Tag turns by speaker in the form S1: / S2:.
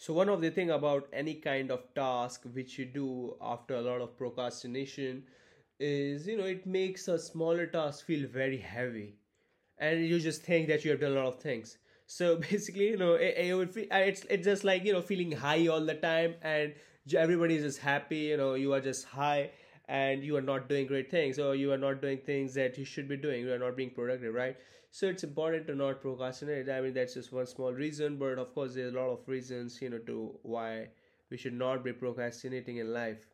S1: So one of the thing about any kind of task which you do after a lot of procrastination is you know it makes a smaller task feel very heavy. And you just think that you have done a lot of things. So basically you know it, it would feel, uh, it's it's just like you know feeling high all the time and everybody is just happy you know you are just high and you are not doing great things or you are not doing things that you should be doing you are not being productive right? So it's important to not procrastinate. I mean that's just one small reason but of course there's a lot of reasons you know to why we should not be procrastinating in life